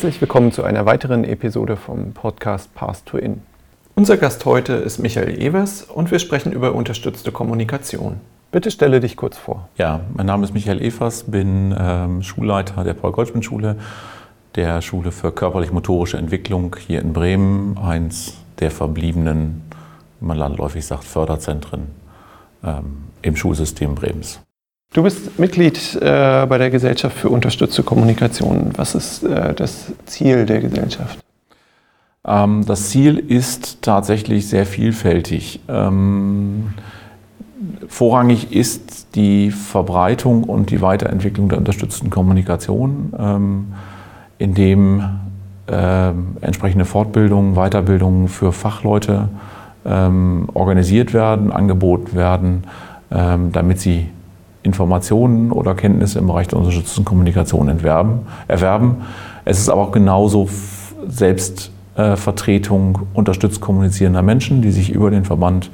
Herzlich willkommen zu einer weiteren Episode vom Podcast Path to In. Unser Gast heute ist Michael Evers und wir sprechen über unterstützte Kommunikation. Bitte stelle dich kurz vor. Ja, mein Name ist Michael Evers, bin ähm, Schulleiter der Paul-Goldschmidt-Schule, der Schule für körperlich-motorische Entwicklung hier in Bremen, eins der verbliebenen, wie man landläufig sagt, Förderzentren ähm, im Schulsystem Bremens. Du bist Mitglied äh, bei der Gesellschaft für unterstützte Kommunikation. Was ist äh, das Ziel der Gesellschaft? Ähm, das Ziel ist tatsächlich sehr vielfältig. Ähm, vorrangig ist die Verbreitung und die Weiterentwicklung der unterstützten Kommunikation, ähm, indem äh, entsprechende Fortbildungen, Weiterbildungen für Fachleute ähm, organisiert werden, angeboten werden, ähm, damit sie Informationen oder Kenntnisse im Bereich der unterstützten Kommunikation entwerben, erwerben. Es ist aber auch genauso Selbstvertretung unterstützt kommunizierender Menschen, die sich über den Verband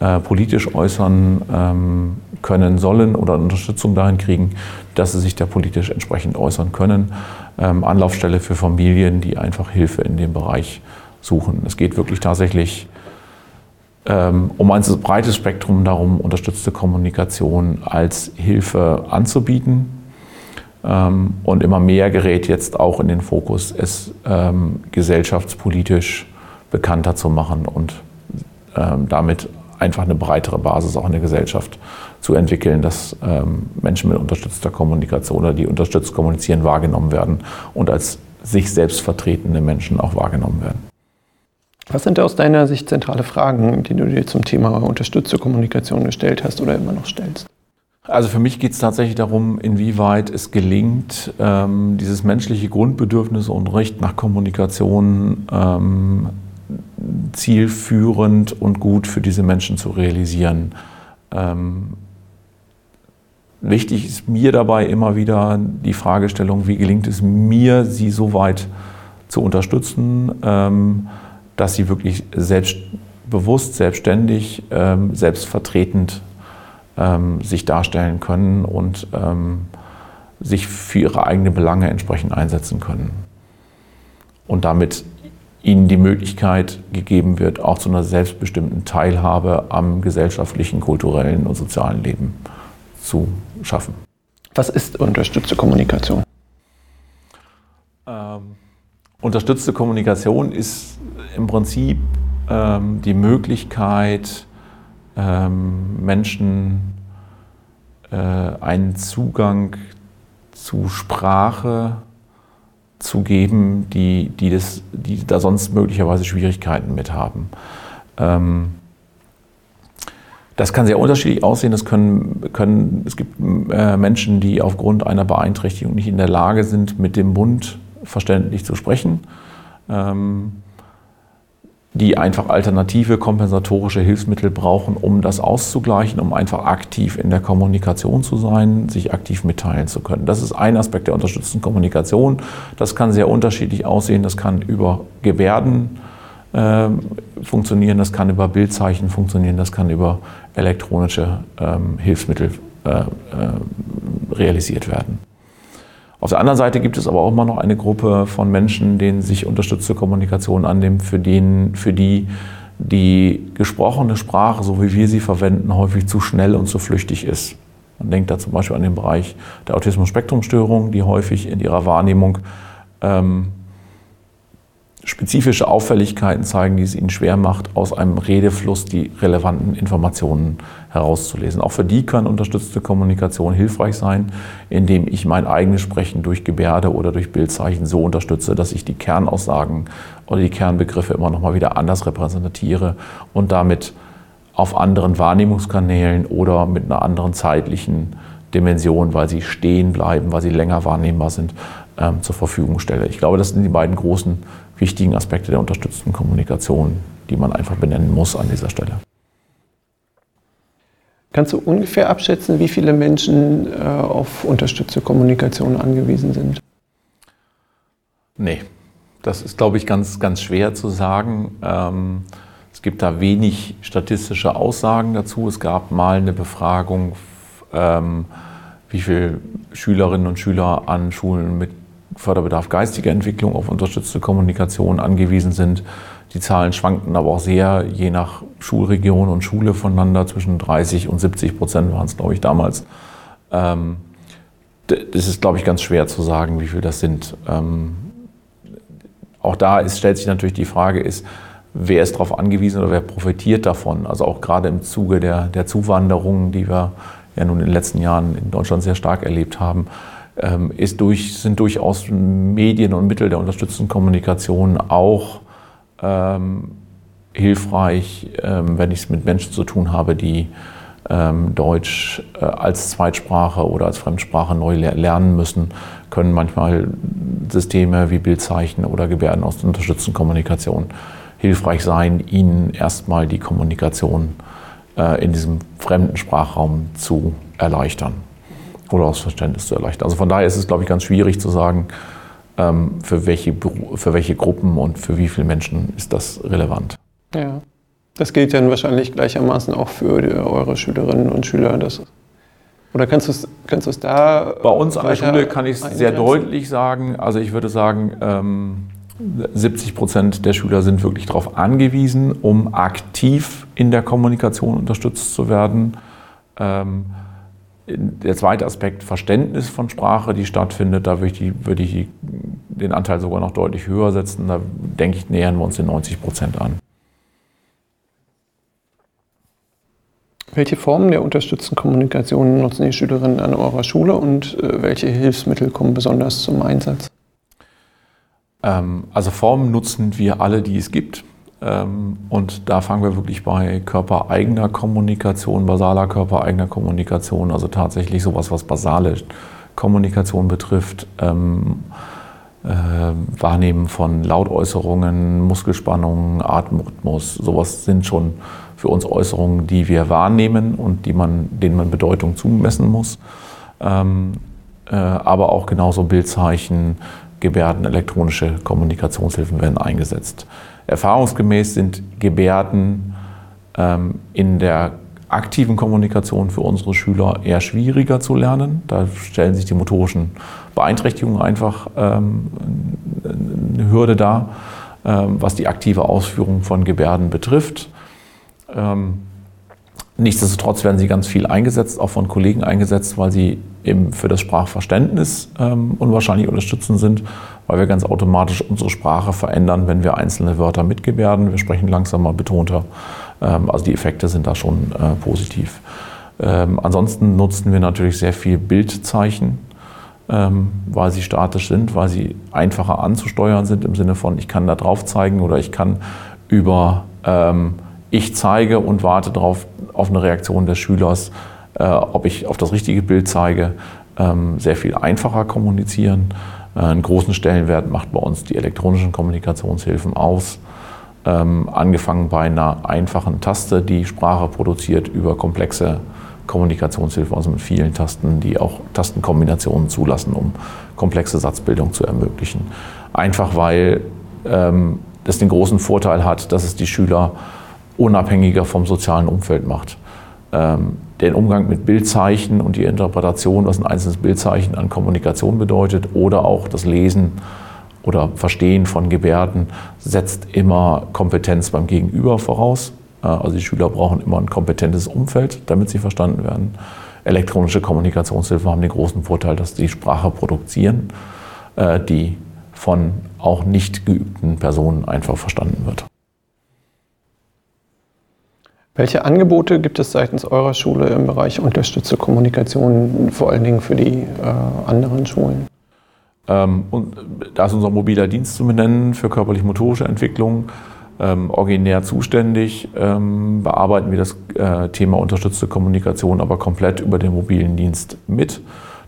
äh, politisch äußern ähm, können sollen oder Unterstützung dahin kriegen, dass sie sich da politisch entsprechend äußern können. Ähm, Anlaufstelle für Familien, die einfach Hilfe in dem Bereich suchen. Es geht wirklich tatsächlich um ein breites Spektrum darum, unterstützte Kommunikation als Hilfe anzubieten. Ähm, und immer mehr gerät jetzt auch in den Fokus, es ähm, gesellschaftspolitisch bekannter zu machen und damit einfach eine breitere Basis auch in der Gesellschaft zu entwickeln, dass Menschen mit unterstützter Kommunikation oder die unterstützt kommunizieren wahrgenommen werden und als sich selbst vertretende Menschen auch wahrgenommen werden. Was sind aus deiner Sicht zentrale Fragen, die du dir zum Thema unterstützte Kommunikation gestellt hast oder immer noch stellst? Also für mich geht es tatsächlich darum, inwieweit es gelingt, ähm, dieses menschliche Grundbedürfnis und Recht nach Kommunikation ähm, zielführend und gut für diese Menschen zu realisieren. Ähm, wichtig ist mir dabei immer wieder die Fragestellung, wie gelingt es mir, sie so weit zu unterstützen, dass sie wirklich selbstbewusst, selbstständig, ähm, selbstvertretend ähm, sich darstellen können und ähm, sich für ihre eigenen Belange entsprechend einsetzen können. Und damit ihnen die Möglichkeit gegeben wird, auch zu einer selbstbestimmten Teilhabe am gesellschaftlichen, kulturellen und sozialen Leben zu schaffen. Was ist unterstützte Kommunikation? Ähm, unterstützte Kommunikation ist im Prinzip ähm, die Möglichkeit, ähm, Menschen äh, einen Zugang zu Sprache zu geben, die, die, das, die da sonst möglicherweise Schwierigkeiten mit haben. Ähm, das kann sehr unterschiedlich aussehen. Das können, können, es gibt äh, Menschen, die aufgrund einer Beeinträchtigung nicht in der Lage sind, mit dem Mund verständlich zu sprechen. Ähm, die einfach alternative kompensatorische Hilfsmittel brauchen, um das auszugleichen, um einfach aktiv in der Kommunikation zu sein, sich aktiv mitteilen zu können. Das ist ein Aspekt der unterstützten Kommunikation. Das kann sehr unterschiedlich aussehen. Das kann über Gebärden äh, funktionieren, das kann über Bildzeichen funktionieren, das kann über elektronische ähm, Hilfsmittel äh, äh, realisiert werden. Auf der anderen Seite gibt es aber auch immer noch eine Gruppe von Menschen, denen sich unterstützte Kommunikation annimmt, für, den, für die die gesprochene Sprache, so wie wir sie verwenden, häufig zu schnell und zu flüchtig ist. Man denkt da zum Beispiel an den Bereich der Autismus-Spektrum-Störung, die häufig in ihrer Wahrnehmung ähm, spezifische Auffälligkeiten zeigen, die es ihnen schwer macht, aus einem Redefluss die relevanten Informationen herauszulesen. Auch für die kann unterstützte Kommunikation hilfreich sein, indem ich mein eigenes Sprechen durch Gebärde oder durch Bildzeichen so unterstütze, dass ich die Kernaussagen oder die Kernbegriffe immer noch mal wieder anders repräsentiere und damit auf anderen Wahrnehmungskanälen oder mit einer anderen zeitlichen Dimension, weil sie stehen bleiben, weil sie länger wahrnehmbar sind, ähm, zur Verfügung stelle. Ich glaube, das sind die beiden großen wichtigen Aspekte der unterstützten Kommunikation, die man einfach benennen muss an dieser Stelle. Kannst du ungefähr abschätzen, wie viele Menschen äh, auf unterstützte Kommunikation angewiesen sind? Nee, das ist, glaube ich, ganz, ganz schwer zu sagen. Ähm, es gibt da wenig statistische Aussagen dazu. Es gab mal eine Befragung, ähm, wie viele Schülerinnen und Schüler an Schulen mit Förderbedarf geistiger Entwicklung auf unterstützte Kommunikation angewiesen sind. Die Zahlen schwankten aber auch sehr, je nach Schulregion und Schule voneinander. Zwischen 30 und 70 Prozent waren es, glaube ich, damals. Ähm, das ist, glaube ich, ganz schwer zu sagen, wie viel das sind. Ähm, auch da ist, stellt sich natürlich die Frage, ist, wer ist darauf angewiesen oder wer profitiert davon? Also auch gerade im Zuge der, der Zuwanderung, die wir ja nun in den letzten Jahren in Deutschland sehr stark erlebt haben, ist durch, sind durchaus Medien und Mittel der unterstützenden Kommunikation auch ähm, hilfreich, ähm, wenn ich es mit Menschen zu tun habe, die ähm, Deutsch äh, als Zweitsprache oder als Fremdsprache neu lernen müssen, können manchmal Systeme wie Bildzeichen oder Gebärden aus der unterstützenden Kommunikation hilfreich sein, ihnen erstmal die Kommunikation äh, in diesem fremden Sprachraum zu erleichtern oder das Verständnis zu erleichtern. Also von daher ist es, glaube ich, ganz schwierig zu sagen, ähm, für welche, für welche Gruppen und für wie viele Menschen ist das relevant. Ja. Das gilt dann wahrscheinlich gleichermaßen auch für die, eure Schülerinnen und Schüler. Das, oder kannst du es kannst da. Bei uns an der Schule kann ich es sehr deutlich sagen. Also ich würde sagen, ähm, 70 Prozent der Schüler sind wirklich darauf angewiesen, um aktiv in der Kommunikation unterstützt zu werden. Ähm, der zweite Aspekt, Verständnis von Sprache, die stattfindet, da würde ich, die, würde ich den Anteil sogar noch deutlich höher setzen. Da denke ich, nähern wir uns den 90 Prozent an. Welche Formen der unterstützten Kommunikation nutzen die Schülerinnen an eurer Schule und äh, welche Hilfsmittel kommen besonders zum Einsatz? Ähm, also Formen nutzen wir alle, die es gibt. Ähm, und da fangen wir wirklich bei körpereigener Kommunikation, basaler körpereigener Kommunikation, also tatsächlich sowas, was basale Kommunikation betrifft. Ähm, äh, Wahrnehmen von Lautäußerungen, Muskelspannungen, Atemrhythmus, sowas sind schon für uns Äußerungen, die wir wahrnehmen und die man, denen man Bedeutung zumessen muss. Ähm, äh, aber auch genauso Bildzeichen, Gebärden, elektronische Kommunikationshilfen werden eingesetzt. Erfahrungsgemäß sind Gebärden ähm, in der aktiven Kommunikation für unsere Schüler eher schwieriger zu lernen. Da stellen sich die motorischen Beeinträchtigungen einfach ähm, eine Hürde dar, ähm, was die aktive Ausführung von Gebärden betrifft. Ähm, nichtsdestotrotz werden sie ganz viel eingesetzt, auch von Kollegen eingesetzt, weil sie eben für das Sprachverständnis ähm, unwahrscheinlich unterstützend sind, weil wir ganz automatisch unsere Sprache verändern, wenn wir einzelne Wörter mitgebärden. Wir sprechen langsamer, betonter. Ähm, also die Effekte sind da schon äh, positiv. Ähm, ansonsten nutzen wir natürlich sehr viel Bildzeichen, ähm, weil sie statisch sind, weil sie einfacher anzusteuern sind im Sinne von, ich kann da drauf zeigen oder ich kann über ich zeige und warte darauf, auf eine Reaktion des Schülers, äh, ob ich auf das richtige Bild zeige, sehr viel einfacher kommunizieren. Einen großen Stellenwert macht bei uns die elektronischen Kommunikationshilfen aus. Ähm, angefangen bei einer einfachen Taste, die Sprache produziert, über komplexe Kommunikationshilfen, also mit vielen Tasten, die auch Tastenkombinationen zulassen, um komplexe Satzbildung zu ermöglichen. Einfach weil ähm, das den großen Vorteil hat, dass es die Schüler unabhängiger vom sozialen Umfeld macht. Ähm, den Umgang mit Bildzeichen und die Interpretation, was ein einzelnes Bildzeichen an Kommunikation bedeutet, oder auch das Lesen oder Verstehen von Gebärden, setzt immer Kompetenz beim Gegenüber voraus. Äh, also die Schüler brauchen immer ein kompetentes Umfeld, damit sie verstanden werden. Elektronische Kommunikationshilfen haben den großen Vorteil, dass sie Sprache produzieren, äh, die von auch nicht geübten Personen einfach verstanden wird. Welche Angebote gibt es seitens eurer Schule im Bereich unterstützte Kommunikation, vor allen Dingen für die äh, anderen Schulen? Ähm, und da ist unser mobiler Dienst zu benennen für körperlich-motorische Entwicklung. Ähm, originär zuständig, ähm, bearbeiten wir das äh, Thema unterstützte Kommunikation aber komplett über den mobilen Dienst mit.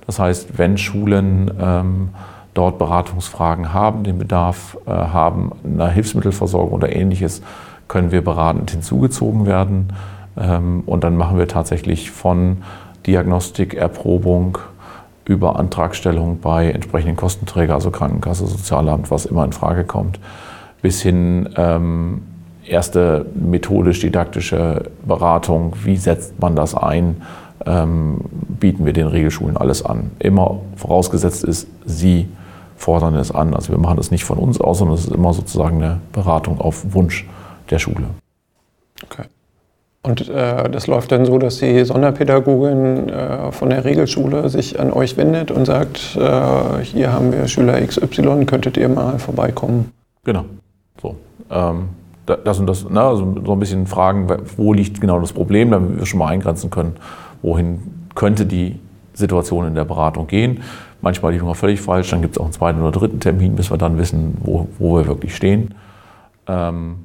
Das heißt, wenn Schulen ähm, dort Beratungsfragen haben, den Bedarf äh, haben, einer Hilfsmittelversorgung oder ähnliches, können wir beratend hinzugezogen werden. Ähm, und dann machen wir tatsächlich von Diagnostik, Erprobung über Antragstellung bei entsprechenden Kostenträger, also Krankenkasse, Sozialamt, was immer in Frage kommt, bis hin ähm, erste methodisch-didaktische Beratung, wie setzt man das ein, ähm, bieten wir den Regelschulen alles an. Immer vorausgesetzt ist, sie fordern es an. Also wir machen das nicht von uns aus, sondern es ist immer sozusagen eine Beratung auf Wunsch der Schule. Okay. Und äh, das läuft dann so, dass die Sonderpädagogin äh, von der Regelschule sich an euch wendet und sagt, äh, hier haben wir Schüler XY, könntet ihr mal vorbeikommen? Genau. So. Ähm, das und das, ne, also so ein bisschen fragen, wo liegt genau das Problem, damit wir schon mal eingrenzen können, wohin könnte die Situation in der Beratung gehen. Manchmal liegt man völlig falsch, dann gibt es auch einen zweiten oder dritten Termin, bis wir dann wissen, wo, wo wir wirklich stehen. Ähm,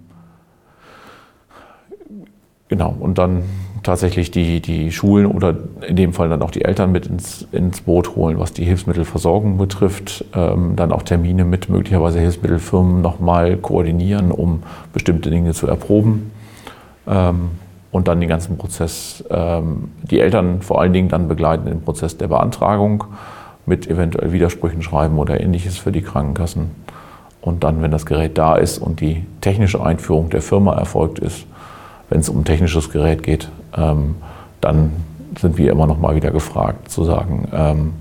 Genau, und dann tatsächlich die, die Schulen oder in dem Fall dann auch die Eltern mit ins, ins Boot holen, was die Hilfsmittelversorgung betrifft. Ähm, dann auch Termine mit möglicherweise Hilfsmittelfirmen nochmal koordinieren, um bestimmte Dinge zu erproben. Ähm, und dann den ganzen Prozess, ähm, die Eltern vor allen Dingen dann begleiten im Prozess der Beantragung mit eventuell Widersprüchen schreiben oder ähnliches für die Krankenkassen. Und dann, wenn das Gerät da ist und die technische Einführung der Firma erfolgt ist, wenn es um technisches Gerät geht, ähm, dann sind wir immer noch mal wieder gefragt zu sagen, ähm,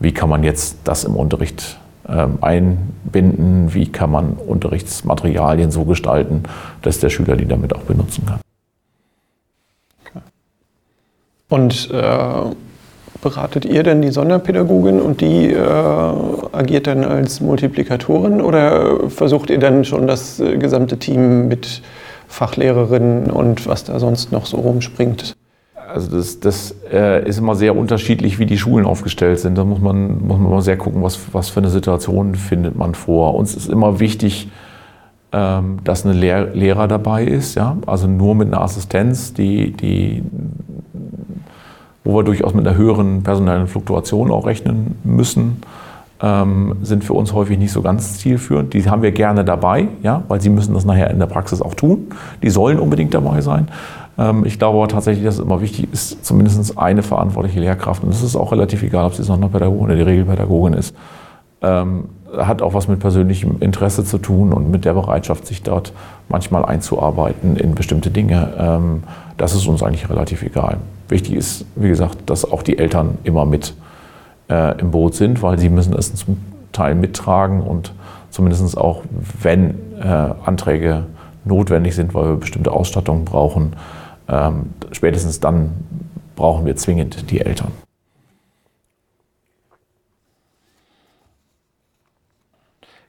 wie kann man jetzt das im Unterricht ähm, einbinden, wie kann man Unterrichtsmaterialien so gestalten, dass der Schüler die damit auch benutzen kann. Und äh, beratet ihr denn die Sonderpädagogin und die äh, agiert dann als Multiplikatorin oder versucht ihr dann schon das äh, gesamte Team mit Fachlehrerinnen und was da sonst noch so rumspringt. Also das, das äh, ist immer sehr unterschiedlich, wie die Schulen aufgestellt sind. Da muss man, muss man mal sehr gucken, was, was für eine Situation findet man vor. Uns ist immer wichtig, ähm, dass eine Lehr Lehrer dabei ist, ja? also nur mit einer Assistenz, die, die, wo wir durchaus mit einer höheren personellen Fluktuation auch rechnen müssen ähm, sind für uns häufig nicht so ganz zielführend. Die haben wir gerne dabei, ja, weil sie müssen das nachher in der Praxis auch tun. Die sollen unbedingt dabei sein. Ähm, ich glaube aber tatsächlich, dass es immer wichtig ist, zumindest eine verantwortliche Lehrkraft, und es ist auch relativ egal, ob sie Sonderpädagogin oder die Regelpädagogin ist, ähm, hat auch was mit persönlichem Interesse zu tun und mit der Bereitschaft, sich dort manchmal einzuarbeiten in bestimmte Dinge. Ähm, das ist uns eigentlich relativ egal. Wichtig ist, wie gesagt, dass auch die Eltern immer mit äh, im Boot sind, weil sie müssen es zum Teil mittragen und zumindest auch, wenn äh, Anträge notwendig sind, weil wir bestimmte Ausstattung brauchen, ähm, spätestens dann brauchen wir zwingend die Eltern.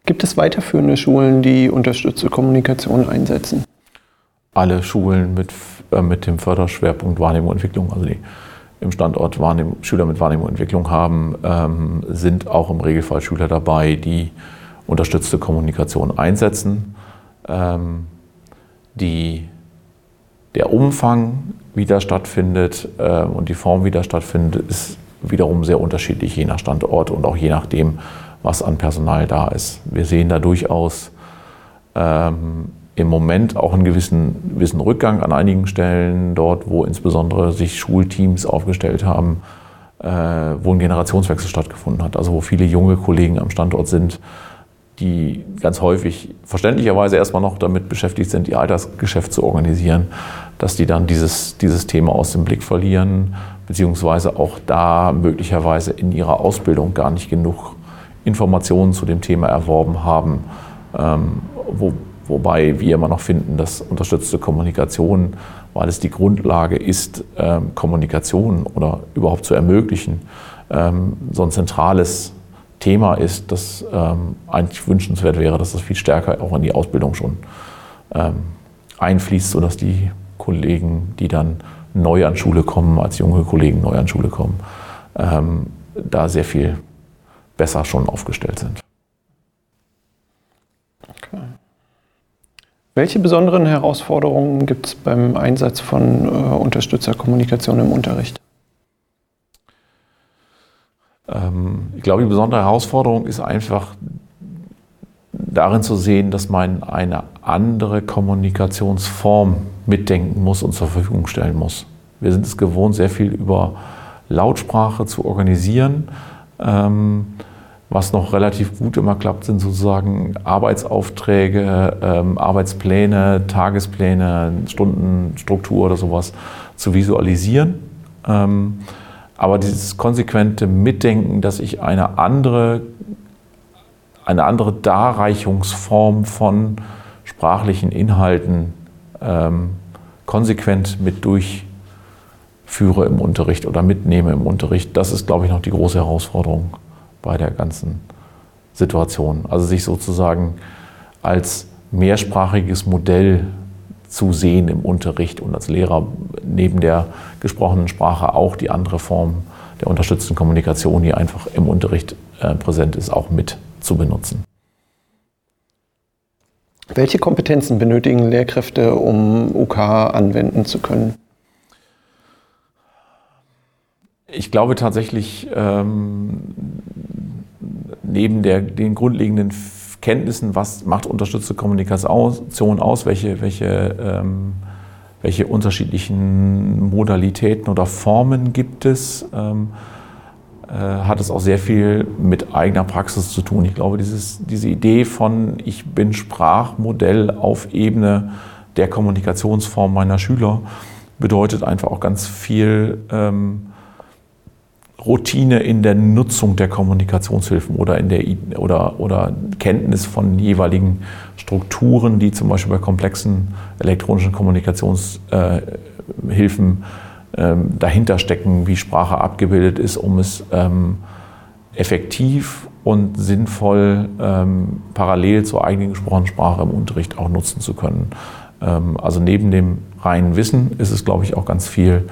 Gibt es weiterführende Schulen, die unterstützte Kommunikation einsetzen? Alle Schulen mit, äh, mit dem Förderschwerpunkt Wahrnehmung und Entwicklung, also die im Standort Wahrnehm Schüler mit Wahrnehmung und Entwicklung haben, ähm, sind auch im Regelfall Schüler dabei, die unterstützte Kommunikation einsetzen. Ähm, die, der Umfang, wie das stattfindet äh, und die Form, wie das stattfindet, ist wiederum sehr unterschiedlich, je nach Standort und auch je nachdem, was an Personal da ist. Wir sehen da durchaus ähm, im Moment auch einen gewissen, gewissen Rückgang an einigen Stellen, dort, wo insbesondere sich Schulteams aufgestellt haben, äh, wo ein Generationswechsel stattgefunden hat. Also wo viele junge Kollegen am Standort sind, die ganz häufig verständlicherweise erstmal noch damit beschäftigt sind, ihr Altersgeschäft zu organisieren, dass die dann dieses, dieses Thema aus dem Blick verlieren, beziehungsweise auch da möglicherweise in ihrer Ausbildung gar nicht genug Informationen zu dem Thema erworben haben, ähm, wo, Wobei wir immer noch finden, dass unterstützte Kommunikation, weil es die Grundlage ist, ähm, Kommunikation oder überhaupt zu ermöglichen, ähm, so ein zentrales Thema ist, das ähm, eigentlich wünschenswert wäre, dass das viel stärker auch in die Ausbildung schon einfließt, sodass die Kollegen, die dann neu an Schule kommen, als junge Kollegen neu an Schule kommen, da sehr viel besser schon aufgestellt sind. Welche besonderen Herausforderungen gibt es beim Einsatz von äh, Unterstützerkommunikation im Unterricht? Ähm, ich glaube, die besondere Herausforderung ist einfach darin zu sehen, dass man eine andere Kommunikationsform mitdenken muss und zur Verfügung stellen muss. Wir sind es gewohnt, sehr viel über Lautsprache zu organisieren. Ähm, was noch relativ gut immer klappt, sind sozusagen Arbeitsaufträge, ähm, Arbeitspläne, Tagespläne, Stundenstruktur oder sowas zu visualisieren. Ähm, aber dieses konsequente Mitdenken, dass ich eine andere eine andere Darreichungsform von sprachlichen Inhalten ähm, konsequent mit durchführe im Unterricht oder mitnehme im Unterricht. Das ist, glaube ich, noch die große Herausforderung bei der ganzen Situation. Also sich sozusagen als mehrsprachiges Modell zu sehen im Unterricht und als Lehrer neben der gesprochenen Sprache auch die andere Form der unterstützten Kommunikation, die einfach im Unterricht äh, präsent ist, auch mit zu benutzen. Welche Kompetenzen benötigen Lehrkräfte, um UK anwenden zu können? Ich glaube tatsächlich, ähm, neben der, den grundlegenden Kenntnissen, was macht unterstützte Kommunikation aus, welche, welche, ähm, welche unterschiedlichen Modalitäten oder Formen gibt es, ähm, äh, hat es auch sehr viel mit eigener Praxis zu tun. Ich glaube, dieses, diese Idee von, ich bin Sprachmodell auf Ebene der Kommunikationsform meiner Schüler, bedeutet einfach auch ganz viel ähm, Routine in der Nutzung der Kommunikationshilfen oder in der oder, oder Kenntnis von jeweiligen Strukturen, die zum Beispiel bei komplexen elektronischen Kommunikationshilfen ähm, dahinter stecken, wie Sprache abgebildet ist, um es ähm, effektiv und sinnvoll ähm, parallel zur eigenen gesprochenen Sprache im Unterricht auch nutzen zu können. Also neben dem reinen Wissen ist es, glaube ich, auch ganz viel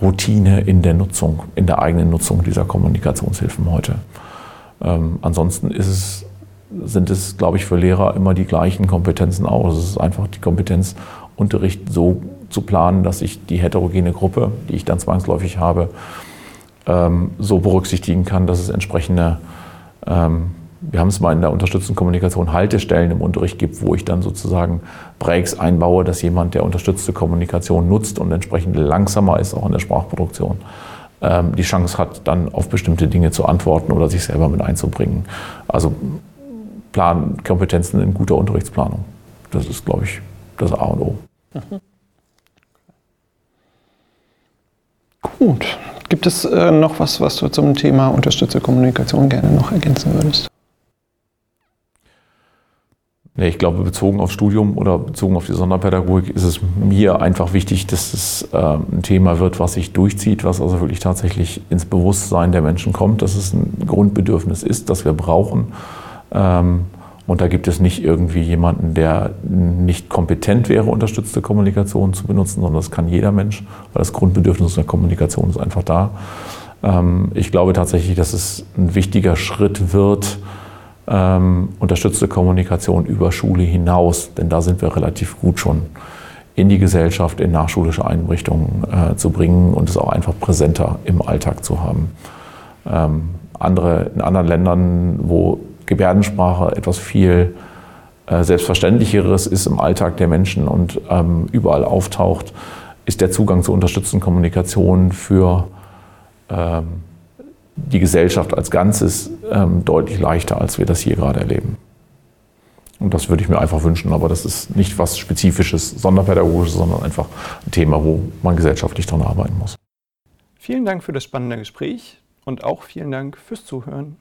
Routine in der Nutzung, in der eigenen Nutzung dieser Kommunikationshilfen heute. Ähm, ansonsten es, sind es, glaube ich, für Lehrer immer die gleichen Kompetenzen auch. Es ist einfach die Kompetenz, Unterricht so zu planen, dass ich die heterogene Gruppe, die ich dann zwangsläufig habe, ähm, so berücksichtigen kann, dass es entsprechende ähm, wir haben es mal in der unterstützten Kommunikation Haltestellen im Unterricht gibt, wo ich dann sozusagen Breaks einbaue, dass jemand, der unterstützte Kommunikation nutzt und entsprechend langsamer ist, auch in der Sprachproduktion, ähm, die Chance hat, dann auf bestimmte Dinge zu antworten oder sich selber mit einzubringen. Also Plan, Kompetenzen in guter Unterrichtsplanung. Das ist, glaube ich, das A und O. Gut. Gibt es äh, noch was, was du zum Thema unterstützte Kommunikation gerne noch ergänzen würdest? Nee, ich glaube, bezogen aufs Studium oder bezogen auf die Sonderpädagogik ist es mir einfach wichtig, dass es äh, ein Thema wird, was sich durchzieht, was also wirklich tatsächlich ins Bewusstsein der Menschen kommt, dass es ein Grundbedürfnis ist, das wir brauchen. Ähm, und da gibt es nicht irgendwie jemanden, der nicht kompetent wäre, unterstützte Kommunikation zu benutzen, sondern das kann jeder Mensch, weil das Grundbedürfnis der Kommunikation ist einfach da. Ähm, ich glaube tatsächlich, dass es ein wichtiger Schritt wird, ähm, unterstützte Kommunikation über Schule hinaus, denn da sind wir relativ gut schon in die Gesellschaft, in nachschulische Einrichtungen äh, zu bringen und es auch einfach präsenter im Alltag zu haben. Ähm, andere, in anderen Ländern, wo Gebärdensprache etwas viel äh, Selbstverständlicheres ist im Alltag der Menschen und ähm, überall auftaucht, ist der Zugang zur unterstützten Kommunikation für ähm, die Gesellschaft als Ganzes ähm, deutlich leichter, als wir das hier gerade erleben. Und das würde ich mir einfach wünschen, aber das ist nicht was Spezifisches, Sonderpädagogisches, sondern einfach ein Thema, wo man gesellschaftlich daran arbeiten muss. Vielen Dank für das spannende Gespräch und auch vielen Dank fürs Zuhören.